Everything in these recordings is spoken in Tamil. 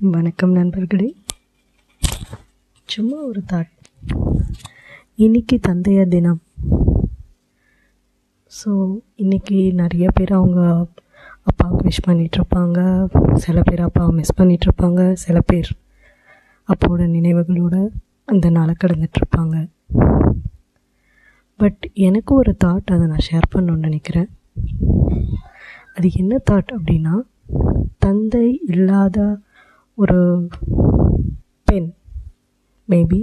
வணக்கம் நண்பர்களே. சும்மா ஒரு தாட் இன்னைக்கு தந்தையர் தினம். ஸோ இன்னைக்கு நிறைய பேர் அவங்க அப்பாவுக்கு விஷ் பண்ணிகிட்ருப்பாங்க சில பேர் அப்பாவை மிஸ் பண்ணிகிட்ருப்பாங்க சில பேர் அப்பாவோட நினைவுகளோட அந்த நாளை கடந்துட்டுருப்பாங்க பட் எனக்கு ஒரு தாட் அதை நான் ஷேர் பண்ணணும்னு நினைக்கிறேன். அது என்ன தாட் அப்படின்னா தந்தை இல்லாத ஒரு பெண் மேபி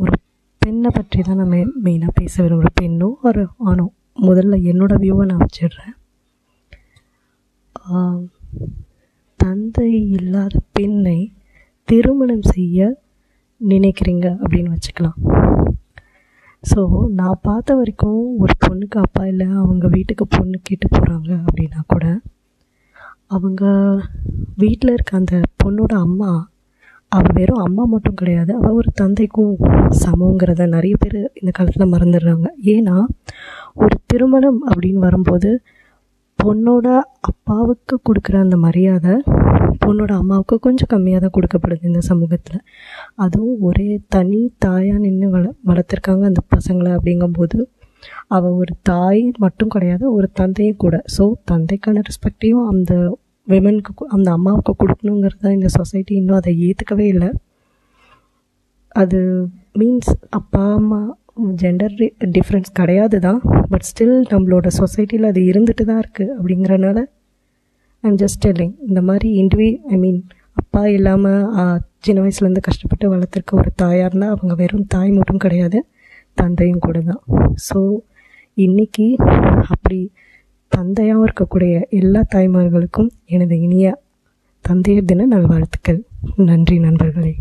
ஒரு பெண்ணை பற்றி தான் நான் மெ மெயினாக பேச விரும்புகிறேன் பெண்ணோ ஒரு ஆணோ? முதல்ல என்னோடய வியூவை நான் வச்சிடுறேன். தந்தை இல்லாத பெண்ணை திருமணம் செய்ய நினைக்கிறீங்க அப்படின்னு வச்சுக்கலாம். ஸோ நான் பார்த்த வரைக்கும் ஒரு பொண்ணுக்கு அப்பா இல்லை அவங்க வீட்டுக்கு பொண்ணு கேட்டு போகிறாங்க அப்படின்னா கூட அவங்க வீட்டில் இருக்க அந்த பொண்ணோட அம்மா அவள் வெறும் அம்மா மட்டும் கிடையாது. அவள் ஒரு தந்தைக்கும் சமங்கிறத நிறைய பேர் இந்த காலத்தில் மறந்துடுறாங்க. ஏன்னா ஒரு திருமணம் அப்படின்னு வரும்போது பொண்ணோட அப்பாவுக்கு கொடுக்குற அந்த மரியாதை பொண்ணோட அம்மாவுக்கு கொஞ்சம் கம்மியாக தான் கொடுக்கப்படுது இந்த சமூகத்தில். அதுவும் ஒரே தனி தாயாக நின்று வள வளர்த்துருக்காங்க அந்த பசங்களை அப்படிங்கும்போது அவள் ஒரு தாய் மட்டும் கிடையாது ஒரு தந்தையும் கூட. ஸோ தந்தைக்கான ரெஸ்பெக்டையும் அந்த விமனுக்கு அந்த அம்மாவுக்கு கொடுக்கணுங்கிறத இந்த சொசைட்டி இன்னும் அதை ஏற்றுக்கவே இல்லை. அது மீன்ஸ் அப்பா அம்மா ஜெண்டர் டிஃப்ரென்ஸ் கிடையாது தான் பட் ஸ்டில் நம்மளோட சொசைட்டியில் அது இருந்துட்டு தான் இருக்குது அப்படிங்கிறனால ஐம் ஜஸ்ட் டெல்லிங் இந்த மாதிரி இண்டிவி ஐ மீன் அப்பா இல்லாமல் சின்ன வயசுலேருந்து கஷ்டப்பட்டு வளர்த்துருக்க ஒரு தாயாக இருந்தால் அவங்க வெறும் தாய் மட்டும் கிடையாது. தந்தையும் கூட தான் ஸோ இன்றைக்கி அப்படி தந்தையாகவும் இருக்கக்கூடிய எல்லா தாய்மார்களுக்கும் எனது இனிய தந்தையர் தின நல்வாழ்த்துக்கள். நன்றி நண்பர்களே.